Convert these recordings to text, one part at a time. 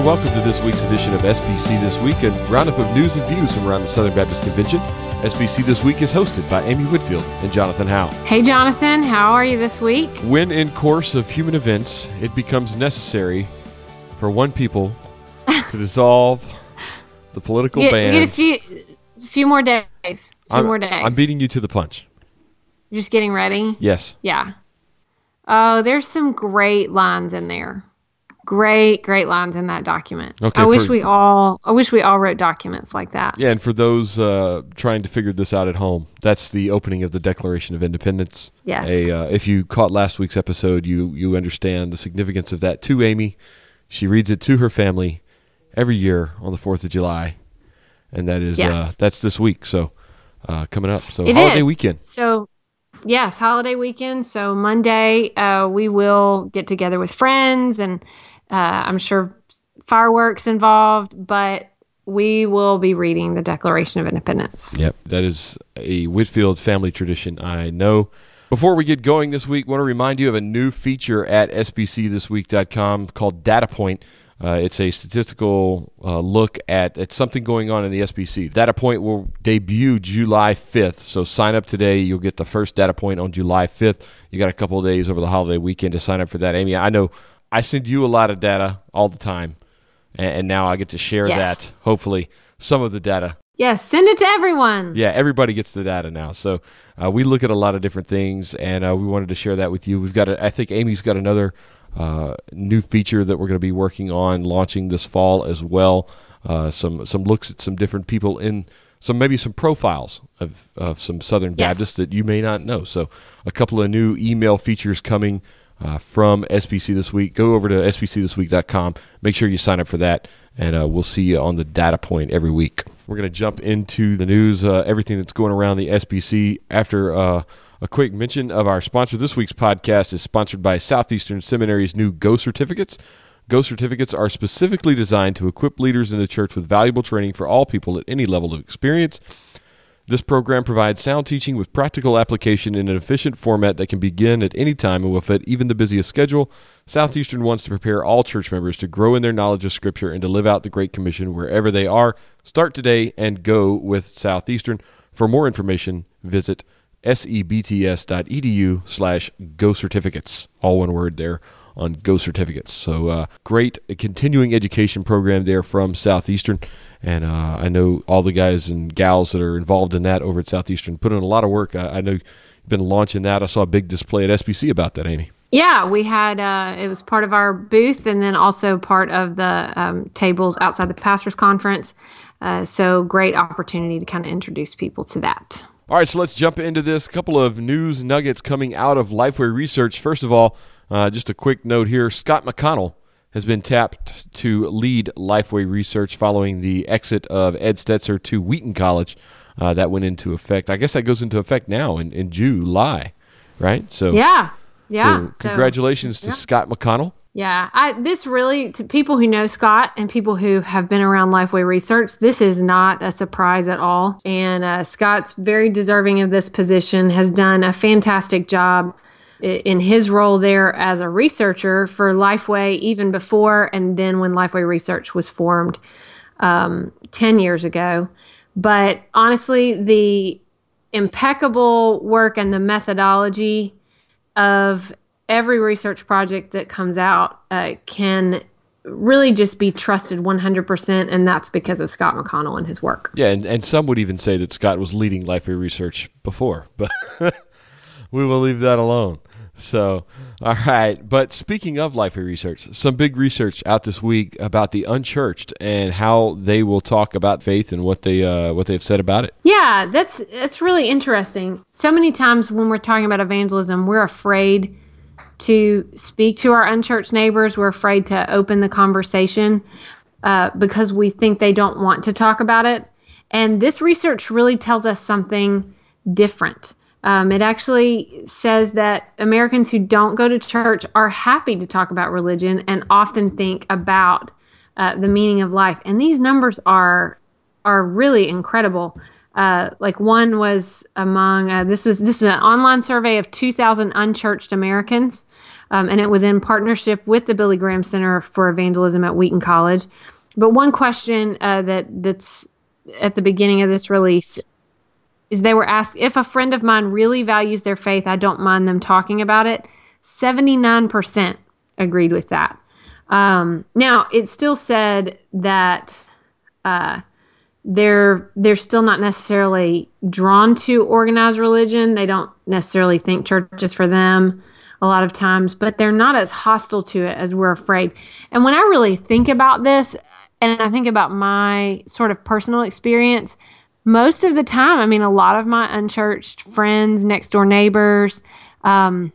and welcome to this week's edition of SBC This Week, a roundup of news and views from around the Southern Baptist Convention. SBC This Week is hosted by Amy Whitfield and Jonathan Howe. Hey, Jonathan, how are you this week? When in course of human events, it becomes necessary for one people to dissolve the political You, band. you get a few, a few more days. A few I'm, more days. I'm beating you to the punch. You're just getting ready. Yes. Yeah. Oh, there's some great lines in there. Great, great lines in that document. Okay, I wish for- we all. I wish we all wrote documents like that. Yeah, and for those uh, trying to figure this out at home, that's the opening of the Declaration of Independence. Yes. A, uh, if you caught last week's episode, you you understand the significance of that to Amy. She reads it to her family every year on the Fourth of July, and that is uh, that's this week. So uh, coming up, so It holiday is. weekend. So, yes, holiday weekend. So Monday, uh, we will get together with friends, and uh, I'm sure fireworks involved, but we will be reading the Declaration of Independence. Yep, that is a Whitfield family tradition. I know. Before we get going this week, want to remind you of a new feature at sbcthisweek.com called Data Point. Uh, it's a statistical uh, look at, at something going on in the SBC. Data Point will debut July 5th, so sign up today. You'll get the first Data Point on July 5th. You got a couple days over the holiday weekend to sign up for that. Amy, I know I send you a lot of data all the time, and, and now I get to share Yes. that, hopefully, some of the data Yes, send it to everyone. yeah, everybody gets the data now. So uh, we look at a lot of different things, and uh, we wanted to share that with you. We've got, a, I think Amy's got another uh, new feature that we're going to be working on launching this fall as well. Uh, some some looks at some different people in some maybe some profiles of, of some Southern Yes. Baptists that you may not know. So a couple of new email features coming. Uh, from SBC this week, go over to sbcthisweek.com. Make sure you sign up for that, and uh, we'll see you on the data point every week. We're going to jump into the news, uh, everything that's going around the SBC after uh, a quick mention of our sponsor. This week's podcast is sponsored by Southeastern Seminary's new Go certificates. Go certificates are specifically designed to equip leaders in the church with valuable training for all people at any level of experience. This program provides sound teaching with practical application in an efficient format that can begin at any time and will fit even the busiest schedule. Southeastern wants to prepare all church members to grow in their knowledge of Scripture and to live out the Great Commission wherever they are. Start today and go with Southeastern. For more information, visit sebts.edu slash go certificates. All one word there on Go Certificates. So uh, great continuing education program there from Southeastern, and uh, I know all the guys and gals that are involved in that over at Southeastern put in a lot of work. I, I know you've been launching that. I saw a big display at SBC about that, Amy. Yeah, we had uh, it was part of our booth, and then also part of the um, tables outside the pastors' conference. Uh, so great opportunity to kind of introduce people to that. All right, so let's jump into this. A couple of news nuggets coming out of Lifeway Research. First of all, uh, just a quick note here Scott McConnell has been tapped to lead Lifeway Research following the exit of Ed Stetzer to Wheaton College. Uh, that went into effect. I guess that goes into effect now in, in July, right? So, Yeah, yeah. so congratulations to yeah. Scott McConnell. Yeah, I, this really to people who know Scott and people who have been around Lifeway Research, this is not a surprise at all. And uh, Scott's very deserving of this position. Has done a fantastic job in his role there as a researcher for Lifeway, even before and then when Lifeway Research was formed um, ten years ago. But honestly, the impeccable work and the methodology of every research project that comes out uh, can really just be trusted 100%, and that's because of Scott McConnell and his work. Yeah, and, and some would even say that Scott was leading Lifeway Research before, but we will leave that alone. So, all right. But speaking of Lifeway Research, some big research out this week about the unchurched and how they will talk about faith and what they uh, what they've said about it. Yeah, that's that's really interesting. So many times when we're talking about evangelism, we're afraid to speak to our unchurched neighbors. We're afraid to open the conversation uh, because we think they don't want to talk about it. And this research really tells us something different. Um, it actually says that Americans who don't go to church are happy to talk about religion and often think about uh, the meaning of life. And these numbers are are really incredible. Uh, like one was among uh, this was this was an online survey of 2,000 unchurched Americans. um, and it was in partnership with the Billy Graham Center for Evangelism at Wheaton College. But one question uh, that that's at the beginning of this release is they were asked if a friend of mine really values their faith, I don't mind them talking about it. 79% agreed with that. Um, now, it still said that uh, they're they're still not necessarily drawn to organized religion. They don't necessarily think church is for them a lot of times, but they're not as hostile to it as we're afraid. And when I really think about this, and I think about my sort of personal experience, most of the time, I mean, a lot of my unchurched friends, next door neighbors, um,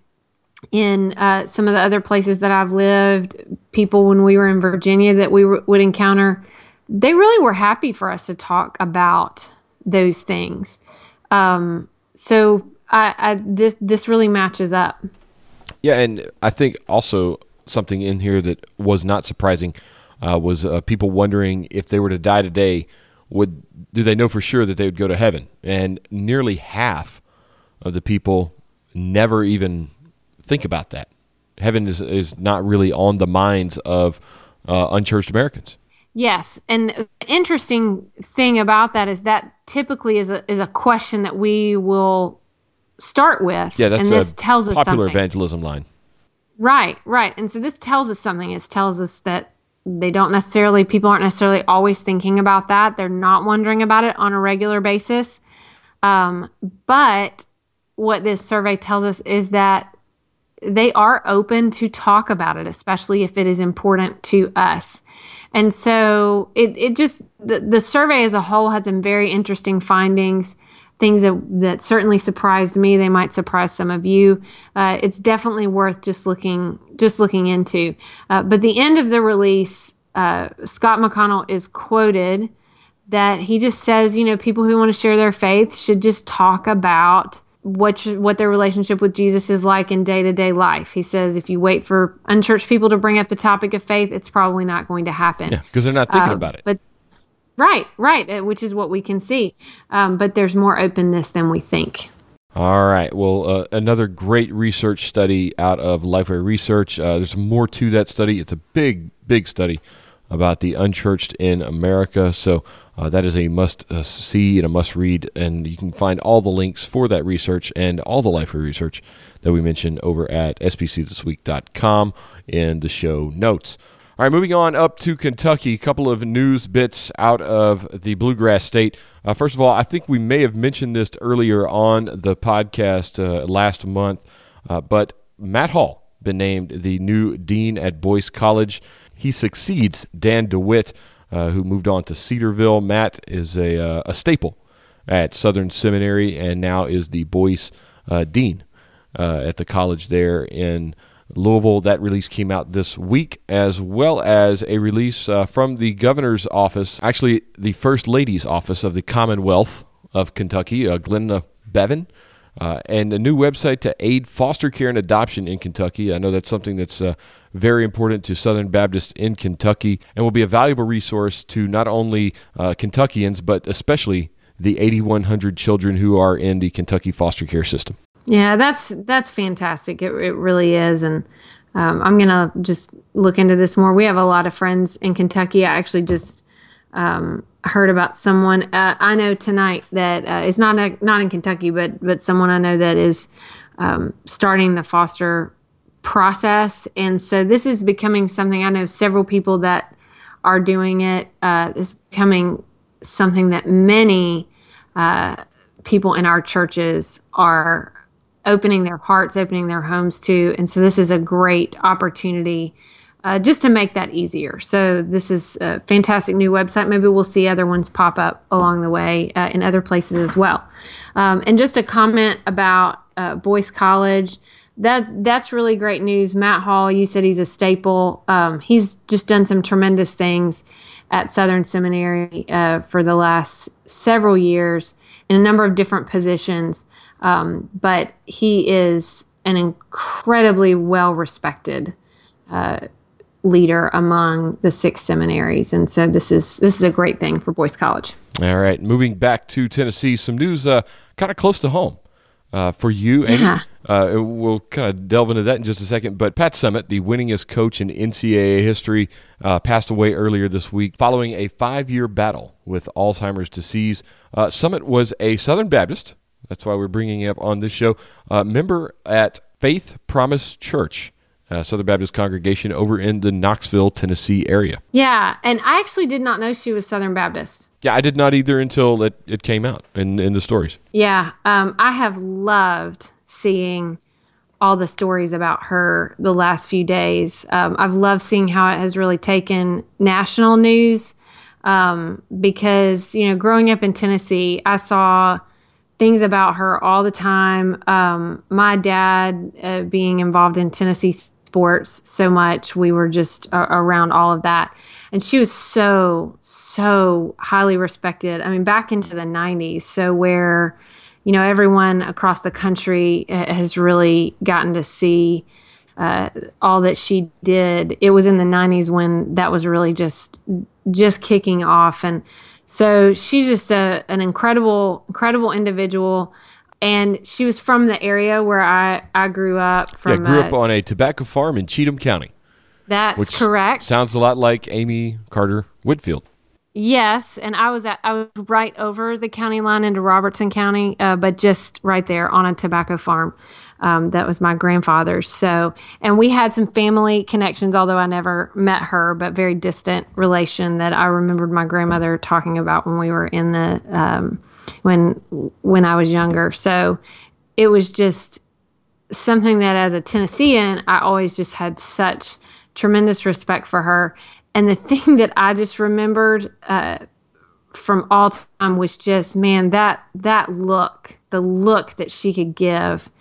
in uh, some of the other places that I've lived, people when we were in Virginia that we w- would encounter, they really were happy for us to talk about those things. Um, so I, I, this this really matches up. Yeah, and I think also something in here that was not surprising uh, was uh, people wondering if they were to die today, would do they know for sure that they would go to heaven? And nearly half of the people never even think about that. Heaven is is not really on the minds of uh, unchurched Americans. Yes, and the interesting thing about that is that typically is a is a question that we will start with. Yeah, that's and this tells us popular something. evangelism line. Right, right. And so this tells us something. It tells us that they don't necessarily people aren't necessarily always thinking about that. They're not wondering about it on a regular basis. Um, but what this survey tells us is that they are open to talk about it, especially if it is important to us. And so it, it just, the, the survey as a whole had some very interesting findings, things that, that certainly surprised me. They might surprise some of you. Uh, it's definitely worth just looking, just looking into. Uh, but the end of the release, uh, Scott McConnell is quoted that he just says, you know, people who want to share their faith should just talk about what what their relationship with Jesus is like in day to day life. He says if you wait for unchurched people to bring up the topic of faith, it's probably not going to happen. Yeah, because they're not thinking uh, about it. But right, right, uh, which is what we can see. Um, but there's more openness than we think. All right. Well, uh, another great research study out of Lifeway Research. Uh, there's more to that study. It's a big, big study about the unchurched in America. So uh, that is a must uh, see and a must read, and you can find all the links for that research and all the Lifeway research that we mentioned over at sbcthisweek.com in the show notes. All right, moving on up to Kentucky, a couple of news bits out of the Bluegrass State. Uh, first of all, I think we may have mentioned this earlier on the podcast uh, last month, uh, but Matt Hall been named the new dean at Boyce College. He succeeds Dan DeWitt uh, who moved on to Cedarville. Matt is a, uh, a staple at Southern Seminary and now is the Boyce uh, Dean at the college there in Louisville. That release came out this week, as well as a release uh, from the governor's office, actually, the First Lady's office of the Commonwealth of Kentucky, uh, Glenna Bevin uh, and a new website to aid foster care and adoption in Kentucky. I know that's something that's uh, very important to Southern Baptists in Kentucky and will be a valuable resource to not only uh, Kentuckians, but especially the 8,100 children who are in the Kentucky foster care system. Yeah, that's that's fantastic. It, it really is, and um, I'm gonna just look into this more. We have a lot of friends in Kentucky. I actually just um, heard about someone uh, I know tonight that uh, is not a, not in Kentucky, but but someone I know that is um, starting the foster process, and so this is becoming something I know several people that are doing it. Uh, is becoming something that many uh, people in our churches are opening their hearts, opening their homes to, and so this is a great opportunity uh, just to make that easier. So this is a fantastic new website. Maybe we'll see other ones pop up along the way uh, in other places as well. Um, and just a comment about uh, Boyce College. That that's really great news. Matt Hall, you said he's a staple. Um, he's just done some tremendous things at Southern Seminary uh, for the last several years in a number of different positions. Um, but he is an incredibly well respected uh, leader among the six seminaries, and so this is this is a great thing for Boyce College. All right, moving back to Tennessee, some news uh, kind of close to home. uh, for you. Yeah. Uh, we'll kind of delve into that in just a second. But Pat Summitt, the winningest coach in NCAA history, uh, passed away earlier this week following a five year battle with Alzheimer's disease. Uh, Summitt was a Southern Baptist. That's why we're bringing up on this show. Uh, member at Faith Promise Church. Uh, Southern Baptist congregation over in the Knoxville, Tennessee area. Yeah, and I actually did not know she was Southern Baptist. Yeah, I did not either until it, it came out in, in the stories. Yeah, um, I have loved seeing all the stories about her the last few days. Um, I've loved seeing how it has really taken national news um, because, you know, growing up in Tennessee, I saw things about her all the time. Um, my dad uh, being involved in Tennessee sports so much, we were just uh, around all of that. And she was so, so highly respected. I mean, back into the 90s, so where you know, everyone across the country has really gotten to see uh, all that she did. It was in the 90s when that was really just just kicking off, and so she's just a, an incredible, incredible individual. And she was from the area where I, I grew up. From yeah, grew up on a tobacco farm in Cheatham County. That's correct. Sounds a lot like Amy Carter Whitfield. Yes, and I was at I was right over the county line into Robertson County, uh, but just right there on a tobacco farm. Um, that was my grandfather's. So, and we had some family connections, although I never met her, but very distant relation that I remembered my grandmother talking about when we were in the um, when when I was younger. So, it was just something that as a Tennessean, I always just had such tremendous respect for her and the thing that I just remembered uh, from all time was just, man, that that look, the look that she could give.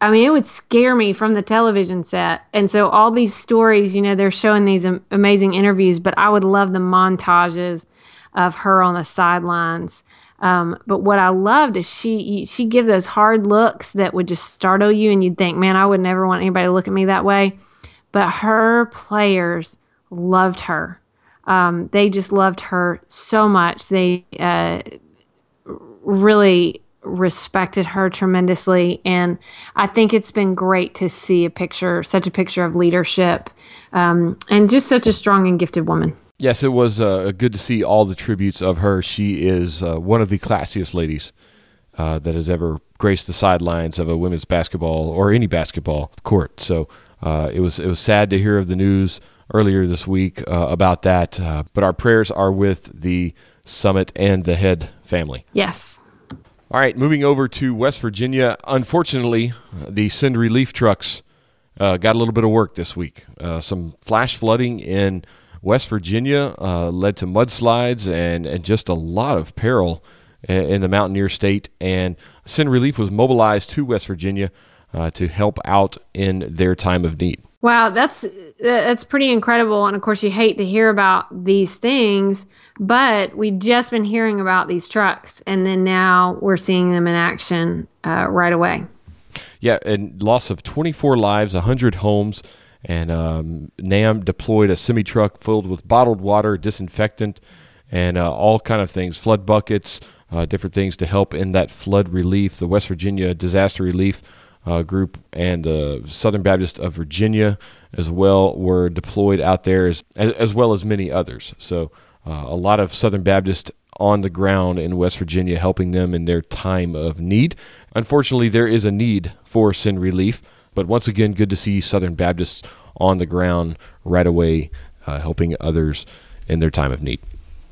I mean, it would scare me from the television set. And so all these stories, you know, they're showing these amazing interviews, but I would love the montages of her on the sidelines. Um, but what I loved is she she give those hard looks that would just startle you, and you'd think, man, I would never want anybody to look at me that way. But her players loved her. Um, they just loved her so much. They uh, really respected her tremendously. And I think it's been great to see a picture, such a picture of leadership, um, and just such a strong and gifted woman. Yes, it was uh, good to see all the tributes of her. She is uh, one of the classiest ladies uh, that has ever graced the sidelines of a women's basketball or any basketball court. So uh, it was it was sad to hear of the news earlier this week uh, about that. Uh, but our prayers are with the Summitt and the Head family. Yes. All right, moving over to West Virginia. Unfortunately, the send relief trucks uh, got a little bit of work this week. Uh, some flash flooding in West Virginia uh, led to mudslides and, and just a lot of peril in, in the Mountaineer State. And send relief was mobilized to West Virginia uh, to help out in their time of need. Wow, that's that's pretty incredible. And of course, you hate to hear about these things, but we've just been hearing about these trucks, and then now we're seeing them in action uh, right away. Yeah, and loss of 24 lives, 100 homes, and um, NAMB deployed a semi truck filled with bottled water, disinfectant, and uh, all kind of things, flood buckets, uh, different things to help in that flood relief. The West Virginia Disaster Relief uh, group and the Southern Baptist of Virginia as well were deployed out there as, as well as many others. So uh, a lot of Southern Baptist on the ground in West Virginia helping them in their time of need. Unfortunately, there is a need for send relief, but once again, good to see Southern Baptists on the ground right away uh, helping others in their time of need.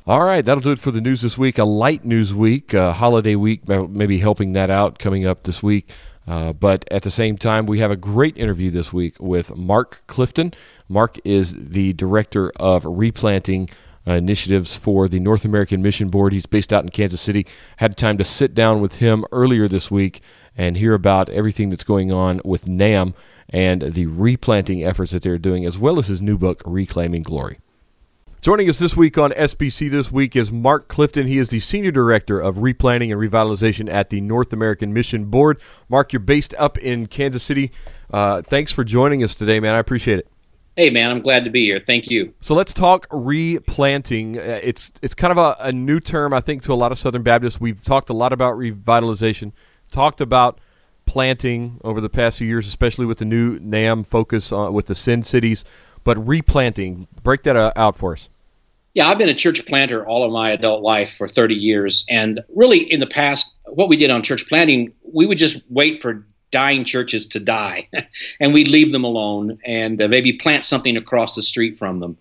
All right, that'll do it for the news this week. A light news week, a holiday week, maybe helping that out coming up this week. Uh, but at the same time, we have a great interview this week with Mark Clifton. Mark is the director of replanting uh, initiatives for the North American Mission Board. He's based out in Kansas City. Had time to sit down with him earlier this week and hear about everything that's going on with NAMB and the replanting efforts that they're doing, as well as his new book, Reclaiming Glory. Joining us this week on SBC This Week is Mark Clifton. He is the Senior Director of Replanting and Revitalization at the North American Mission Board. Mark, you're based up in Kansas City. Uh, thanks for joining us today, man. I appreciate it. Hey, man, I'm glad to be here. Thank you. So let's talk replanting. Uh, it's it's kind of a, a new term, I think, to a lot of Southern Baptists. We've talked a lot about revitalization. talked about planting over the past few years, especially with the new NAMB focus on, with the Send cities, but replanting. Break that uh, out for us. Yeah, I've been a church planter all of my adult life for 30 years. And really, in the past, what we did on church planting, we would just wait for dying churches to die and we'd leave them alone and uh, maybe plant something across the street from them.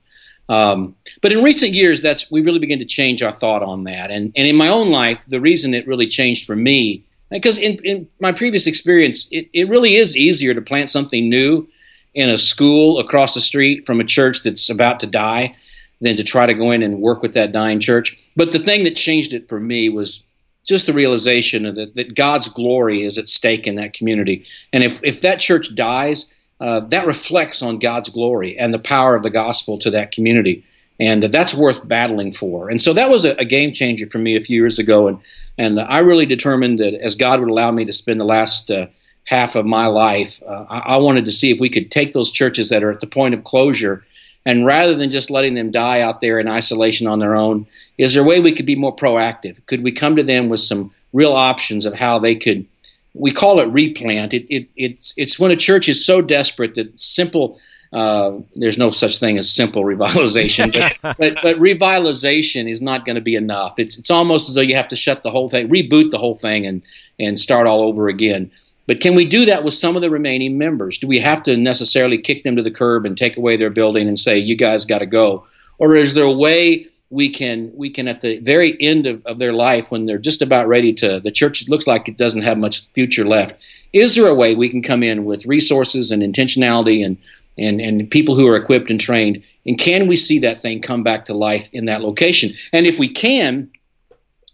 Um, but in recent years, that's we really begin to change our thought on that. And, and in my own life, the reason it really changed for me, because in, in my previous experience, it, it really is easier to plant something new in a school across the street from a church that's about to die than to try to go in and work with that dying church. But the thing that changed it for me was just the realization that, that God's glory is at stake in that community. And if, if that church dies, uh, that reflects on God's glory and the power of the gospel to that community. And that's worth battling for. And so that was a, a game changer for me a few years ago. And, and I really determined that as God would allow me to spend the last uh, half of my life, uh, I, I wanted to see if we could take those churches that are at the point of closure and rather than just letting them die out there in isolation on their own, is there a way we could be more proactive? Could we come to them with some real options of how they could? We call it replant. It, it, it's, it's when a church is so desperate that simple, uh, there's no such thing as simple revitalization, but, but, but, revitalization is not going to be enough. It's, it's almost as though you have to shut the whole thing, reboot the whole thing, and, and start all over again. But can we do that with some of the remaining members? Do we have to necessarily kick them to the curb and take away their building and say, you guys got to go? Or is there a way we can, we can at the very end of, of their life, when they're just about ready to, the church looks like it doesn't have much future left, is there a way we can come in with resources and intentionality and, and, and people who are equipped and trained? And can we see that thing come back to life in that location? And if we can,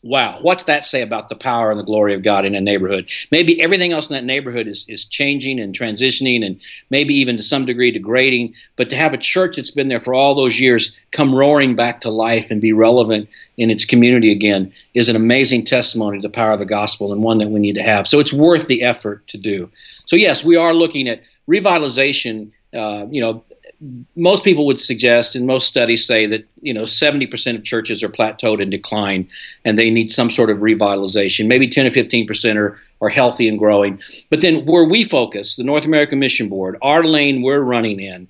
wow, what's that say about the power and the glory of God in a neighborhood? Maybe everything else in that neighborhood is, is changing and transitioning and maybe even to some degree degrading. But to have a church that's been there for all those years come roaring back to life and be relevant in its community again is an amazing testimony to the power of the gospel and one that we need to have. So it's worth the effort to do. So, yes, we are looking at revitalization. Uh, you know, most people would suggest, and most studies say that you know 70% of churches are plateaued and decline, and they need some sort of revitalization. Maybe 10 or 15 percent are are healthy and growing. But then where we focus, the North American Mission Board, our lane we're running in,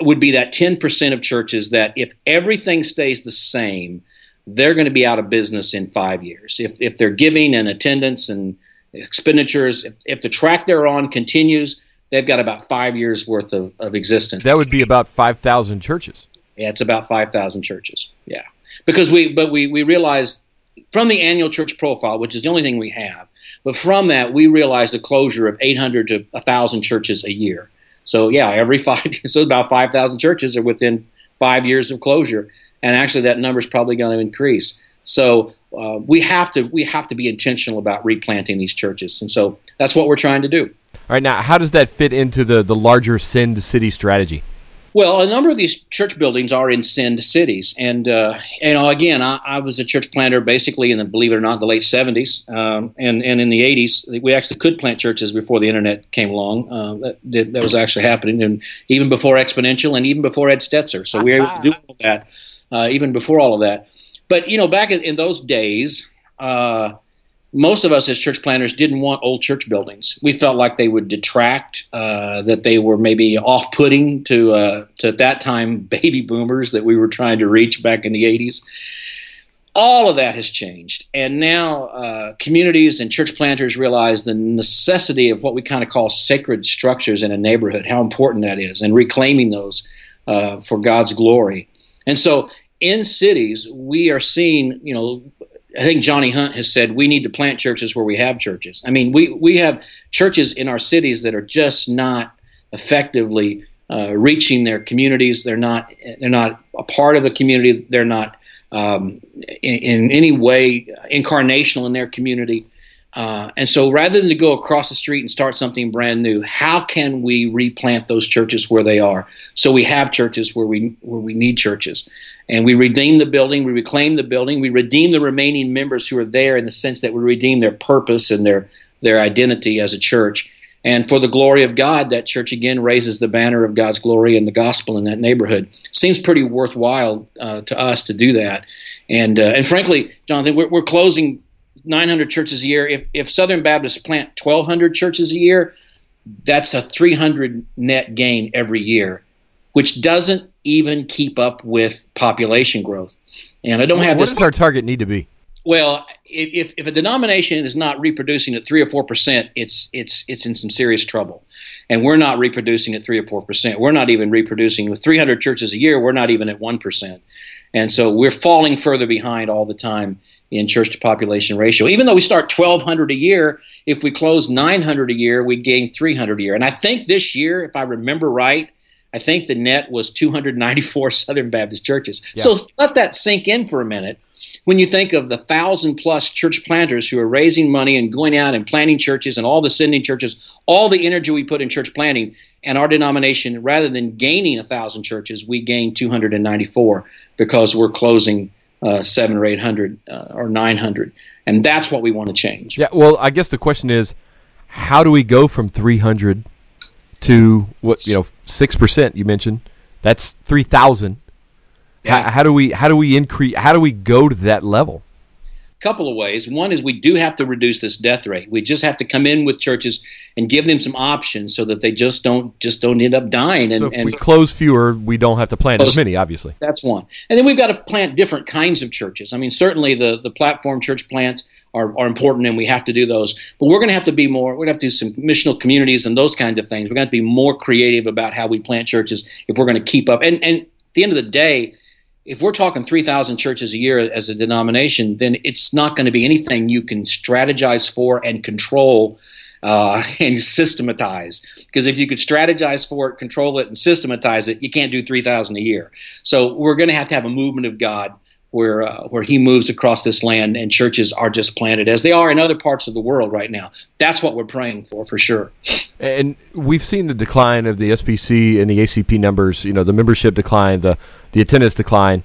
would be that 10% of churches that if everything stays the same, they're going to be out of business in five years. If if their giving and attendance and expenditures, if, if the track they're on continues they've got about five years worth of, of existence. That would be about five thousand churches. Yeah, it's about five thousand churches. Yeah, because we but we we realized from the annual church profile, which is the only thing we have, but from that we realized the closure of eight hundred to thousand churches a year. So yeah, every five years, so about five thousand churches are within five years of closure, and actually that number is probably going to increase. So uh, we have to we have to be intentional about replanting these churches, and so that's what we're trying to do. All right, now how does that fit into the the larger Send City strategy? Well, a number of these church buildings are in Send cities, and uh, you know, again, I, I, was a church planter basically in the believe it or not, the late '70s, um, and and in the '80s, we actually could plant churches before the internet came along. Uh, that, that was actually happening, and even before Exponential, and even before Ed Stetzer. So we were able to do all that, uh, even before all of that. But you know, back in, in those days, uh, most of us as church planters didn't want old church buildings. We felt like they would detract, uh, that they were maybe off-putting to uh, to at that time baby boomers that we were trying to reach back in the '80s. All of that has changed, and now uh, communities and church planters realize the necessity of what we kind of call sacred structures in a neighborhood, how important that is, and reclaiming those uh, for God's glory. And so, in cities, we are seeing, you know, I think Johnny Hunt has said we need to plant churches where we have churches. I mean, we we have churches in our cities that are just not effectively uh, reaching their communities. They're not they're not a part of a community. They're not um, in, in, any way incarnational in their community. Uh, and so, rather than to go across the street and start something brand new, how can we replant those churches where they are? So we have churches where we where we need churches, and we redeem the building, we reclaim the building, we redeem the remaining members who are there in the sense that we redeem their purpose and their their identity as a church. And for the glory of God, that church again raises the banner of God's glory and the gospel in that neighborhood. Seems pretty worthwhile uh, to us to do that. And uh, and frankly, Jonathan, we're, we're closing 900 churches a year. If, if Southern Baptists plant 1,200 churches a year, that's a 300 net gain every year, which doesn't even keep up with population growth. And I don't have what this. What does our target need to be? Well, if, if a denomination is not reproducing at three or four percent, it's it's it's in some serious trouble, and we're not reproducing at three or four percent. We're not even reproducing with 300 churches a year. We're not even at one percent, and so we're falling further behind all the time in church to population ratio. Even though we start 1,200 a year, if we close 900 a year, we gain 300 a year. And I think this year, if I remember right, I think the net was 294 Southern Baptist churches. Yeah. So let that sink in for a minute. When you think of the thousand plus church planters who are raising money and going out and planting churches and all the sending churches, all the energy we put in church planting, and our denomination, rather than gaining a thousand churches, we gain 294 because we're closing uh, seven or eight hundred uh, or nine hundred, and that's what we want to change. Yeah. Well, I guess the question is, how do we go from 300 to what you know six percent? You mentioned that's three thousand. Yeah. How, how do we how do we increase? How do we go to that level? Couple of ways. One is we do have to reduce this death rate. We just have to come in with churches and give them some options so that they just don't just don't end up dying. And, so if and we close fewer, we don't have to plant close, as many. Obviously, that's one. And then we've got to plant different kinds of churches. I mean, certainly the the platform church plants are, are important, and we have to do those. But we're going to have to be more. We're going to have to do some missional communities and those kinds of things. We're going to, to be more creative about how we plant churches if we're going to keep up. And and at the end of the day if we're talking 3,000 churches a year as a denomination, then it's not going to be anything you can strategize for and control uh, and systematize. Because if you could strategize for it, control it, and systematize it, you can't do 3,000 a year. So we're going to have to have a movement of God where uh, where He moves across this land and churches are just planted as they are in other parts of the world right now. That's what we're praying for, for sure. And we've seen the decline of the SBC and the ACP numbers. You know, the membership decline, the the attendance decline.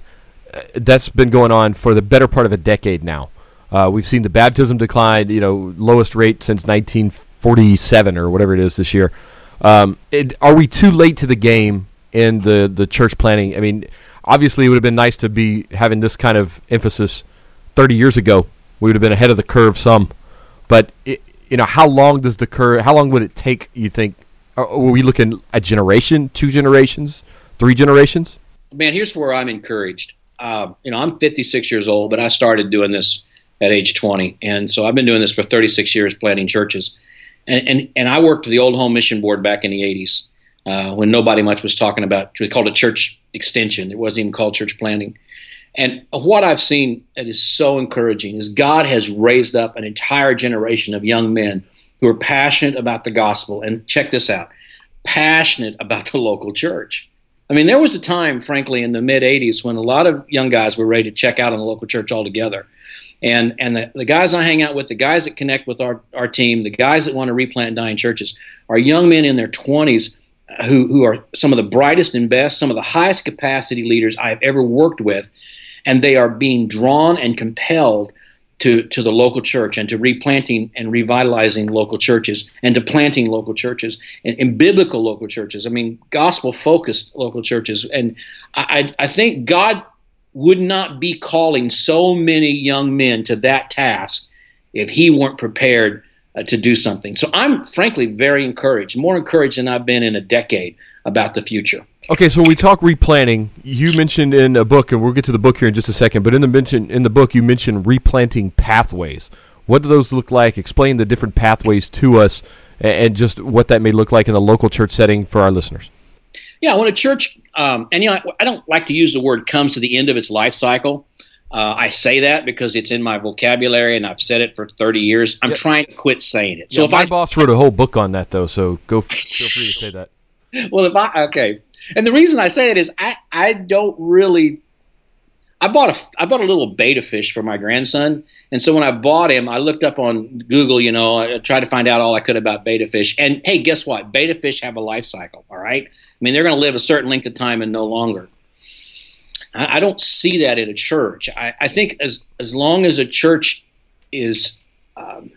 Uh, that's been going on for the better part of a decade now. Uh, we've seen the baptism decline. You know, lowest rate since 1947 or whatever it is this year. Um, it, are we too late to the game in the the church planting? I mean obviously it would have been nice to be having this kind of emphasis 30 years ago. We would have been ahead of the curve some, but it, you know, how long does the curve? How long would it take? You think? Are we looking a generation, two generations, three generations? Man, here's where I'm encouraged. Uh, you know, I'm 56 years old, but I started doing this at age 20, and so I've been doing this for 36 years, planting churches. And, and, and I worked for the Old Home Mission Board back in the 80s uh, when nobody much was talking about. We called it church extension. It wasn't even called church planting. And what I've seen that is so encouraging is God has raised up an entire generation of young men who are passionate about the gospel. And check this out passionate about the local church. I mean, there was a time, frankly, in the mid 80s when a lot of young guys were ready to check out on the local church altogether. And, and the, the guys I hang out with, the guys that connect with our, our team, the guys that want to replant dying churches are young men in their 20s who, who are some of the brightest and best, some of the highest capacity leaders I've ever worked with, and they are being drawn and compelled to, to the local church and to replanting and revitalizing local churches and to planting local churches and, and biblical local churches. I mean, gospel focused local churches. And I, I think God would not be calling so many young men to that task if he weren't prepared uh, to do something. So I'm frankly very encouraged, more encouraged than I've been in a decade about the future. Okay, so when we talk replanting, you mentioned in a book, and we'll get to the book here in just a second. But in the mention in the book, you mentioned replanting pathways. What do those look like? Explain the different pathways to us, and just what that may look like in a local church setting for our listeners. Yeah, when a church, um, and you know, I don't like to use the word comes to the end of its life cycle. Uh, I say that because it's in my vocabulary and I've said it for 30 years. I'm trying to quit saying it. So yeah, if my I boss wrote a whole book on that though, so go feel free to say that. Well, if I okay, and the reason I say it is I I don't really. I bought a I bought a little betta fish for my grandson, and so when I bought him, I looked up on Google. You know, I tried to find out all I could about betta fish. And hey, guess what? Betta fish have a life cycle. All right, I mean they're going to live a certain length of time and no longer. I, don't see that in a church. I, I, think as as long as a church is um,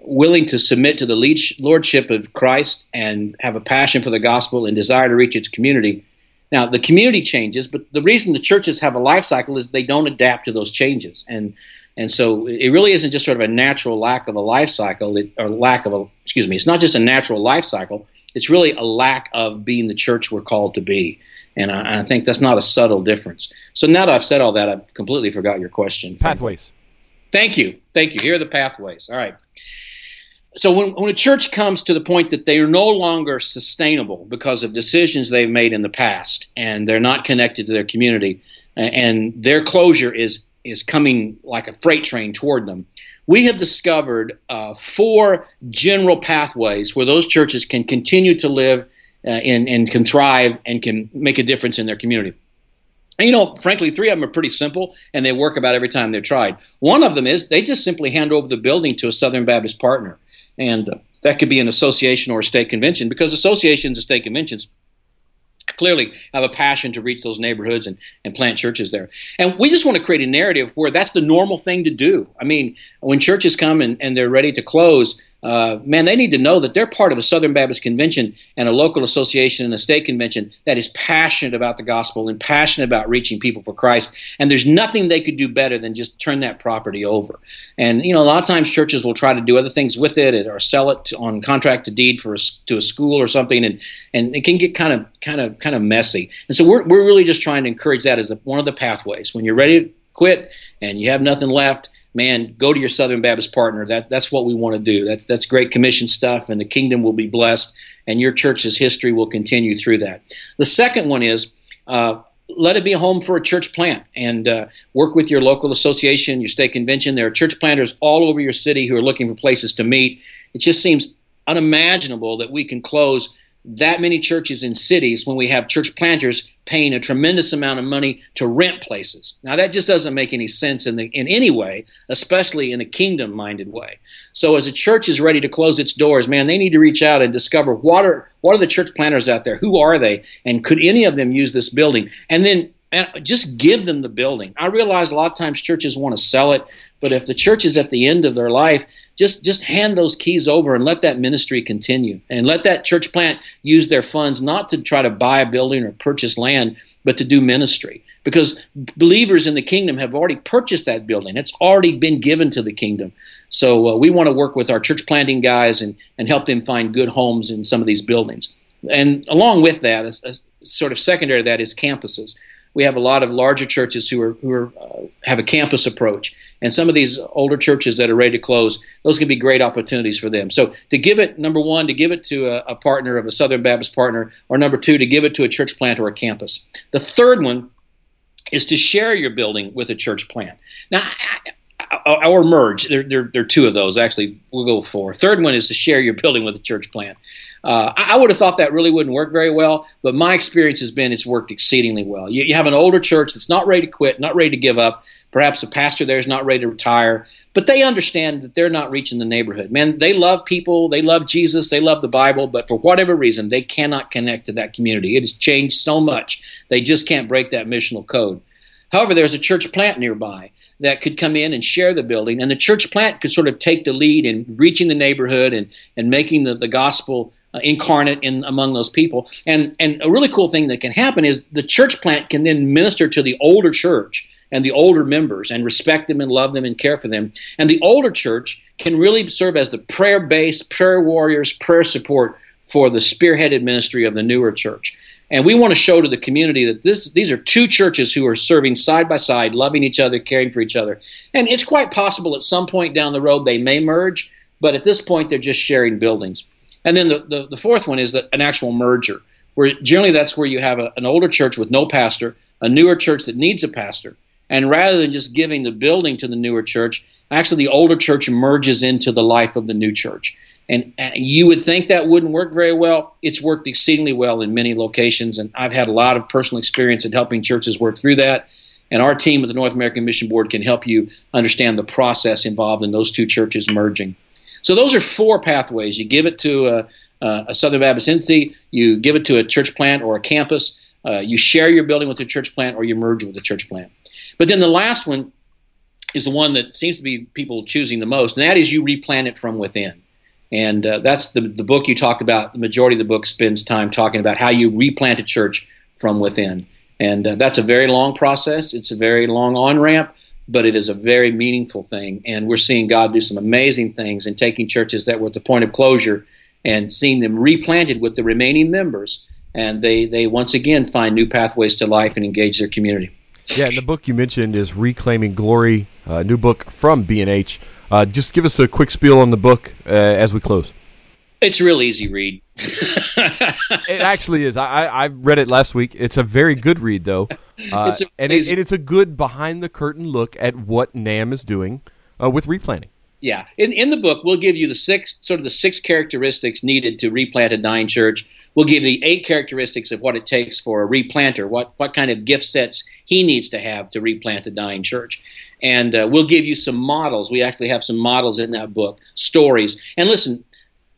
willing to submit to the lordship of Christ and have a passion for the gospel and desire to reach its community. Now the community changes, but the reason the churches have a life cycle is they don't adapt to those changes. And And so it really isn't just sort of a natural lack of a life cycle it, or lack of a, excuse me, it's not just a natural life cycle. It's really a lack of being the church we're called to be. And I, I think that's not a subtle difference. So now that I've said all that, I've completely forgot your question. Pathways. Thank you. Thank you. Here are the pathways. All right. So when, when a church comes to the point that they are no longer sustainable because of decisions they've made in the past and they're not connected to their community and their closure is is coming like a freight train toward them. We have discovered uh, four general pathways where those churches can continue to live uh, and, and can thrive and can make a difference in their community. And you know, frankly, three of them are pretty simple and they work about every time they're tried. One of them is they just simply hand over the building to a Southern Baptist partner. And uh, that could be an association or a state convention because associations and state conventions clearly have a passion to reach those neighborhoods and, and plant churches there. And we just want to create a narrative where that's the normal thing to do. I mean, when churches come and, and they're ready to close, uh, man, they need to know that they're part of a Southern Baptist Convention and a local association and a state convention that is passionate about the gospel and passionate about reaching people for Christ. And there's nothing they could do better than just turn that property over. And you know, a lot of times churches will try to do other things with it or sell it on contract to deed for a, to a school or something, and and it can get kind of kind of kind of messy. And so we're we're really just trying to encourage that as the, one of the pathways when you're ready to quit and you have nothing left man, go to your Southern Baptist partner. That that's what we want to do. That's that's great commission stuff, and the kingdom will be blessed, and your church's history will continue through that. The second one is. Uh, let it be a home for a church plant and uh, work with your local association, your state convention. There are church planters all over your city who are looking for places to meet. It just seems unimaginable that we can close that many churches in cities when we have church planters paying a tremendous amount of money to rent places. Now that just doesn't make any sense in the, in any way, especially in a kingdom minded way. So as a church is ready to close its doors, man, they need to reach out and discover what are what are the church planters out there? Who are they? And could any of them use this building? And then and just give them the building. I realize a lot of times churches want to sell it, but if the church is at the end of their life, just just hand those keys over and let that ministry continue, and let that church plant use their funds not to try to buy a building or purchase land, but to do ministry. Because believers in the kingdom have already purchased that building; it's already been given to the kingdom. So uh, we want to work with our church planting guys and and help them find good homes in some of these buildings. And along with that, a, a sort of secondary to that is campuses we have a lot of larger churches who are who are uh, have a campus approach, and some of these older churches that are ready to close, those could be great opportunities for them. So to give it, number one, to give it to a, a partner of a Southern Baptist partner, or number two, to give it to a church plant or a campus. The third one is to share your building with a church plant. Now, or merge. There, there, there, are two of those. Actually, we'll go four. Third one is to share your building with a church plant. Uh, I, I, would have thought that really wouldn't work very well, but my experience has been it's worked exceedingly well. You, you, have an older church that's not ready to quit, not ready to give up. Perhaps a pastor there is not ready to retire, but they understand that they're not reaching the neighborhood. Man, they love people, they love Jesus, they love the Bible, but for whatever reason, they cannot connect to that community. It has changed so much, they just can't break that missional code. However, there's a church plant nearby that could come in and share the building, and the church plant could sort of take the lead in reaching the neighborhood and, and making the, the gospel uh, incarnate in among those people. And and a really cool thing that can happen is the church plant can then minister to the older church and the older members and respect them and love them and care for them. And the older church can really serve as the prayer base, prayer warriors, prayer support for the spearheaded ministry of the newer church. And we want to show to the community that this, these are two churches who are serving side by side, loving each other, caring for each other. And it's quite possible at some point down the road they may merge, but at this point they're just sharing buildings. And then the, the, the fourth one is that an actual merger, where generally that's where you have a, an older church with no pastor, a newer church that needs a pastor. And rather than just giving the building to the newer church, actually the older church merges into the life of the new church. And, and, you would think that wouldn't work very well. It's worked exceedingly well in many locations, and I've had a lot of personal experience in helping churches work through that. And our team at the North American Mission Board can help you understand the process involved in those two churches merging. So those are four pathways. You give it to a, a Southern Baptist entity, you give it to a church plant or a campus, uh, you share your building with a church plant, or you merge with a church plant. But then the last one is the one that seems to be people choosing the most, and that is you replant it from within. And uh, that's the, the book you talked about. The majority of the book spends time talking about how you replant a church from within. And uh, that's a very long process. It's a very long on ramp, but it is a very meaningful thing. And we're seeing God do some amazing things in taking churches that were at the point of closure and seeing them replanted with the remaining members. And they, they once again find new pathways to life and engage their community. Yeah, and the book you mentioned is Reclaiming Glory, a new book from B&H. Uh, just give us a quick spiel on the book uh, as we close. It's real easy read. it actually is. I, I read it last week. It's a very good read, though, uh, it's and, it, and, it's a good behind the curtain look at what NAMB is doing uh, with replanting. Yeah, in in the book, we'll give you the six sort of the six characteristics needed to replant a dying church. We'll give you the eight characteristics of what it takes for a replanter, what what kind of gift sets he needs to have to replant a dying church, and uh, we'll give you some models. We actually have some models in that book, stories. And listen,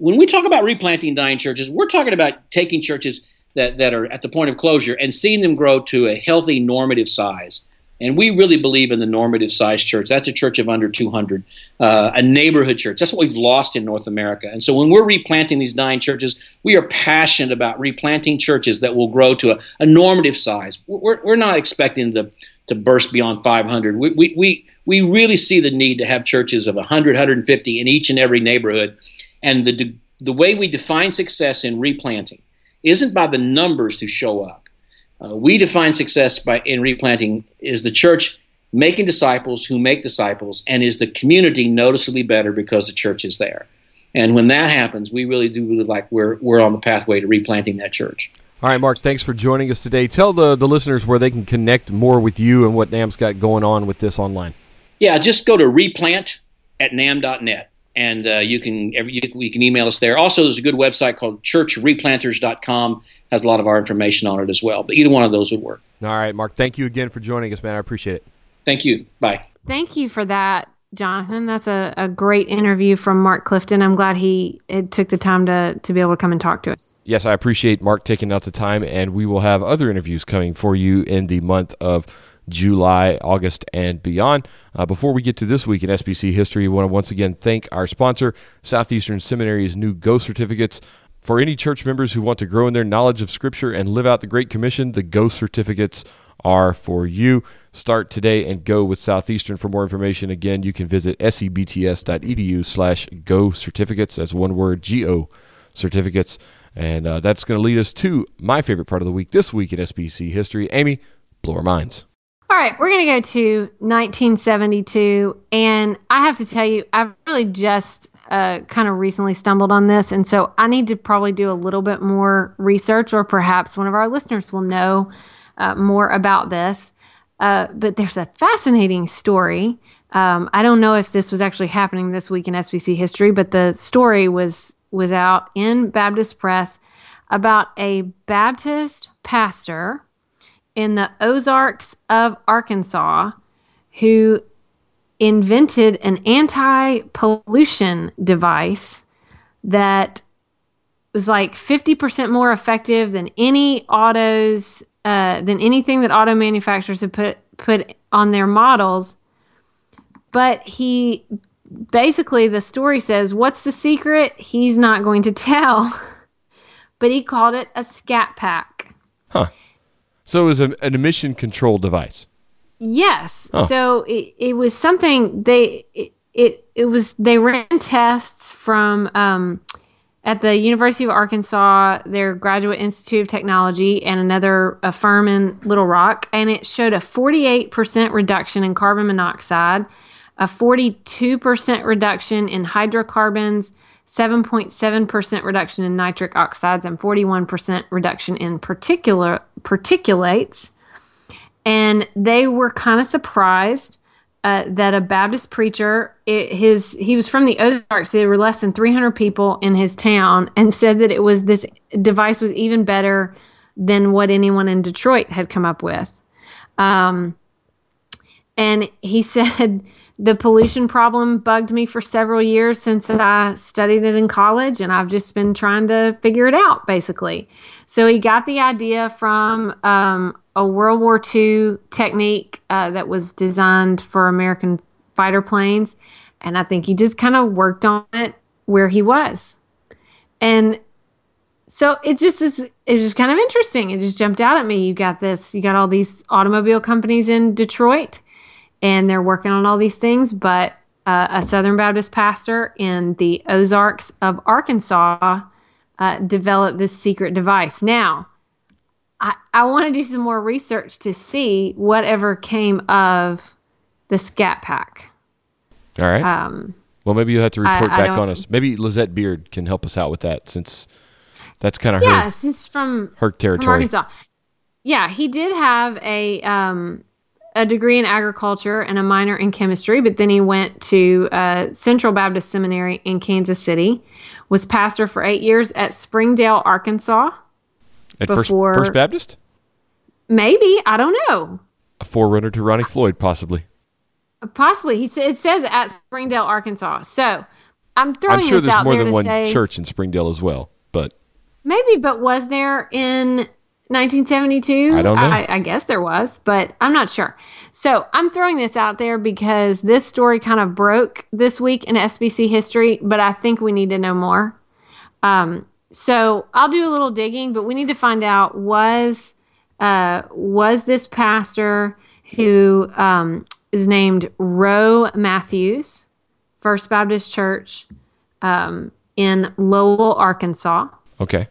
when we talk about replanting dying churches, we're talking about taking churches that, that are at the point of closure and seeing them grow to a healthy normative size. And we really believe in the normative size church. That's a church of under 200, uh, a neighborhood church. That's what we've lost in North America. And so when we're replanting these dying churches, we are passionate about replanting churches that will grow to a, a normative size. We're, we're not expecting to, to burst beyond 500. We, we, we, we really see the need to have churches of 100, 150 in each and every neighborhood and the, the way we define success in replanting isn't by the numbers who show up. Uh, we define success by in replanting is the church making disciples who make disciples, and is the community noticeably better because the church is there. And when that happens, we really do really like we're we're on the pathway to replanting that church. All right, Mark, thanks for joining us today. Tell the, the listeners where they can connect more with you and what NAMB's got going on with this online. Yeah, just go to replant at namb.net and uh, you can every, you, you, can email us there. Also, there's a good website called churchreplanters.com has a lot of our information on it as well. But either one of those would work. All right, Mark. Thank you again for joining us, man. I appreciate it. Thank you. Bye. Thank you for that, Jonathan. That's a, a great interview from Mark Clifton. I'm glad he took the time to to be able to come and talk to us. Yes, I appreciate Mark taking out the time, and we will have other interviews coming for you in the month of July, August, and beyond. Uh, before we get to this week in SBC history, we want to once again thank our sponsor, Southeastern Seminary's new Go certificates. For any church members who want to grow in their knowledge of Scripture and live out the Great Commission, the Go certificates are for you. Start today and go with Southeastern. For more information, again, you can visit sebts.edu slash go certificates. That's one word, G-O certificates. And uh, that's going to lead us to my favorite part of the week this week in SBC history. Amy, blow our minds. All right, we're going to go to 1972. And I have to tell you, I've really just uh, kind of recently stumbled on this. And so I need to probably do a little bit more research, or perhaps one of our listeners will know uh, more about this. Uh, but there's a fascinating story. Um, I don't know if this was actually happening this week in SBC history, but the story was was out in Baptist Press about a Baptist pastor in the Ozarks of Arkansas who invented an anti pollution device that was like 50% more effective than any autos, uh, than anything that auto manufacturers have put, put on their models. But he basically, the story says, What's the secret? He's not going to tell. but he called it a scat pack. Huh. So it was a, an emission control device. Yes. Oh. So it, it was something they it, it, it was they ran tests from um, at the University of Arkansas, their Graduate Institute of Technology, and another a firm in Little Rock, and it showed a 48% reduction in carbon monoxide, a 42% reduction in hydrocarbons, 7.7% reduction in nitric oxides, and 41% reduction in particular particulates. And they were kind of surprised uh, that a Baptist preacher, it, his he was from the Ozarks. There were less than 300 people in his town, and said that it was this device was even better than what anyone in Detroit had come up with. Um, and he said the pollution problem bugged me for several years since I studied it in college, and I've just been trying to figure it out, basically. So he got the idea from um, a World War II technique uh, that was designed for American fighter planes, and I think he just kind of worked on it where he was, and so it's just is it's just kind of interesting. It just jumped out at me. You got this, you got all these automobile companies in Detroit and they're working on all these things. But uh, a Southern Baptist pastor in the Ozarks of Arkansas uh, developed this secret device. Now, I, I want to do some more research to see whatever came of the Scat Pack. All right. Um, well, maybe you'll have to report I- I back don't- on us. Maybe Lizette Beard can help us out with that since that's kind of her yes, it's from her from territory. Arkansas. Yeah, he did have a um, a degree in agriculture and a minor in chemistry, but then he went to uh, Central Baptist Seminary in Kansas City. Was pastor for eight years at Springdale, Arkansas. At First, before- First Baptist, Maybe I don't know. a forerunner to Ronnie Floyd, possibly. Possibly he it says at Springdale, Arkansas. So I'm throwing I'm sure this there's out more there than one say church in Springdale as well, but maybe, but was there in 1972? I don't know. I, I guess there was, but I'm not sure. So I'm throwing this out there because this story kind of broke this week in SBC history, but I think we need to know more. Um, so I'll do a little digging, but we need to find out was uh, was this pastor who um, is named Roe Matthews, First Baptist Church um, in Lowell, Arkansas. okay.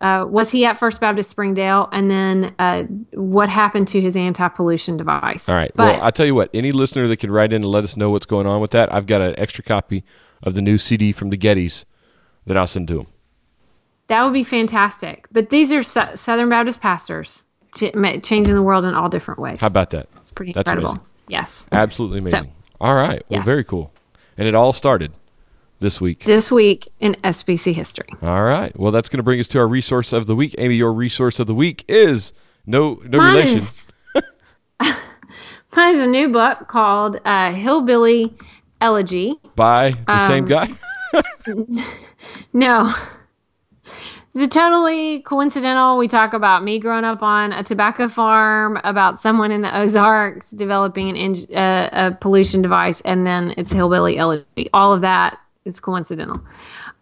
Uh, was he at First Baptist Springdale? And then uh, what happened to his anti pollution device? All right. But well, I tell you what, any listener that can write in and let us know what's going on with that, I've got an extra copy of the new CD from the Gettys that I'll send to him. that would be fantastic. But these are Sou- Southern Baptist pastors ch- changing the world in all different ways. How about that? It's pretty That's incredible. amazing. Yes. Absolutely So- amazing. all right. Well, Yes. very cool. And it all started this week. This week in SBC history. All right. Well, that's going to bring us to our resource of the week. Amy, your resource of the week is no no Mine relation. is, mine is a new book called uh, Hillbilly Elegy. by the same um, guy. No. Is it totally coincidental? We talk about me growing up on a tobacco farm, about someone in the Ozarks developing an uh, a pollution device, and then it's hillbilly elegy. All of that is coincidental.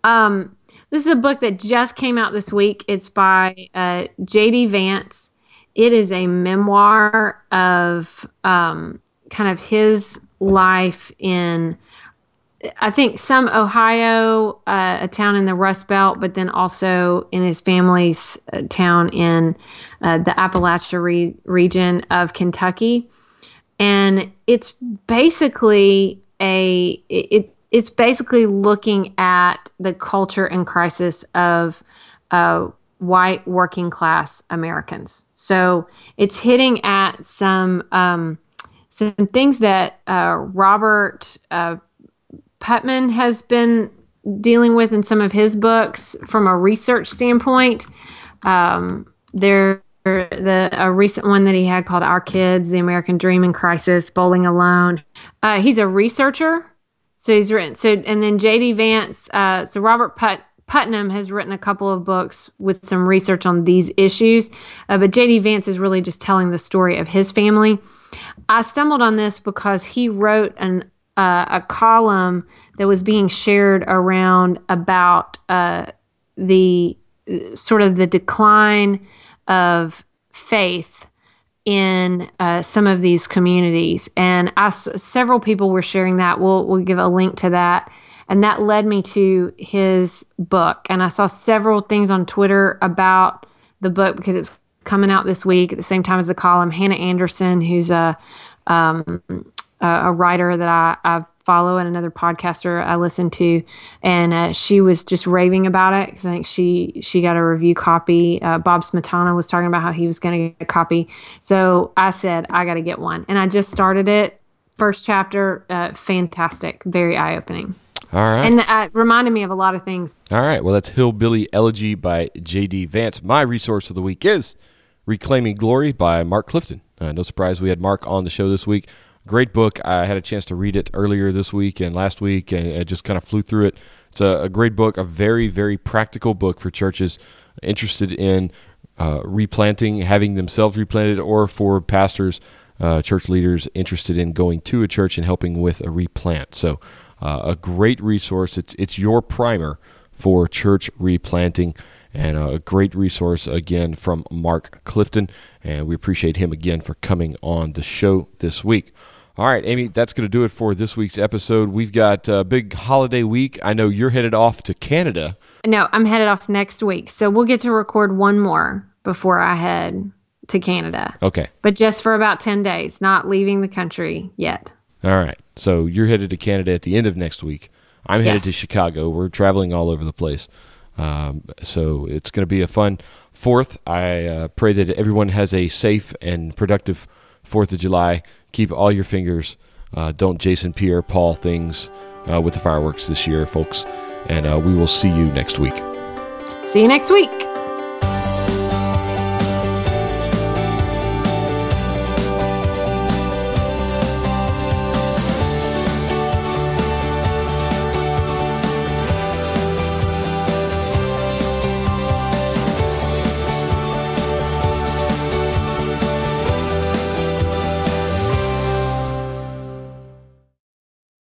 Um, this is a book that just came out this week. It's by uh, J.D. Vance. It is a memoir of um, kind of his life in I think some Ohio, uh, a town in the Rust Belt, but then also in his family's uh, town in uh, the Appalachia re- region of Kentucky, and it's basically a it it's basically looking at the culture and crisis of uh, white working class Americans. So it's hitting at some um, some things that uh, Robert. Uh, Putnam has been dealing with in some of his books from a research standpoint. Um, there, the a recent one that he had called "Our Kids: The American Dream in Crisis," Bowling Alone. Uh, he's a researcher, so he's written. So and then J.D. Vance. Uh, so Robert Put. Putnam has written a couple of books with some research on these issues, uh, but J.D. Vance is really just telling the story of his family. I stumbled on this because he wrote an uh, a column that was being shared around about uh, the sort of the decline of faith in uh, some of these communities, and I several people were sharing that. We'll we'll give a link to that, and that led me to his book. And I saw several things on Twitter about the book because it's coming out this week at the same time as the column. Hannah Anderson, who's a um, a, writer that I, I follow and another podcaster I listened to, and uh, she was just raving about it because I think she she got a review copy. Uh, Bob Smietana was talking about how he was going to get a copy, so I said I got to get one, and I just started it. First chapter, uh, fantastic, very eye opening, All right. and uh, reminded me of a lot of things. All right. Well, that's Hillbilly Elegy by J.D. Vance. My resource of the week is Reclaiming Glory by Mark Clifton. Uh, no surprise, we had Mark on the show this week. Great book. I had a chance to read it earlier this week and last week, and I just kind of flew through it. It's a, a great book, a very, very practical book for churches interested in uh, replanting, having themselves replanted, or for pastors, uh, church leaders interested in going to a church and helping with a replant. So, uh, a great resource. It's it's your primer for church replanting, and a great resource again from Mark Clifton. And we appreciate him again for coming on the show this week. All right, Amy, that's going to do it for this week's episode. We've got a big holiday week. I know you're headed off to Canada. No, I'm headed off next week. So we'll get to record one more before I head to Canada. Okay. But just for about 10 days, not leaving the country yet. All right. So you're headed to Canada at the end of next week. I'm headed Yes. to Chicago. We're traveling all over the place. Um, so it's going to be a fun fourth. I uh, pray that everyone has a safe and productive Fourth of July. Keep all your fingers. Uh, don't Jason Pierre Paul things uh, with the fireworks this year, folks. And uh, we will see you next week. See you next week.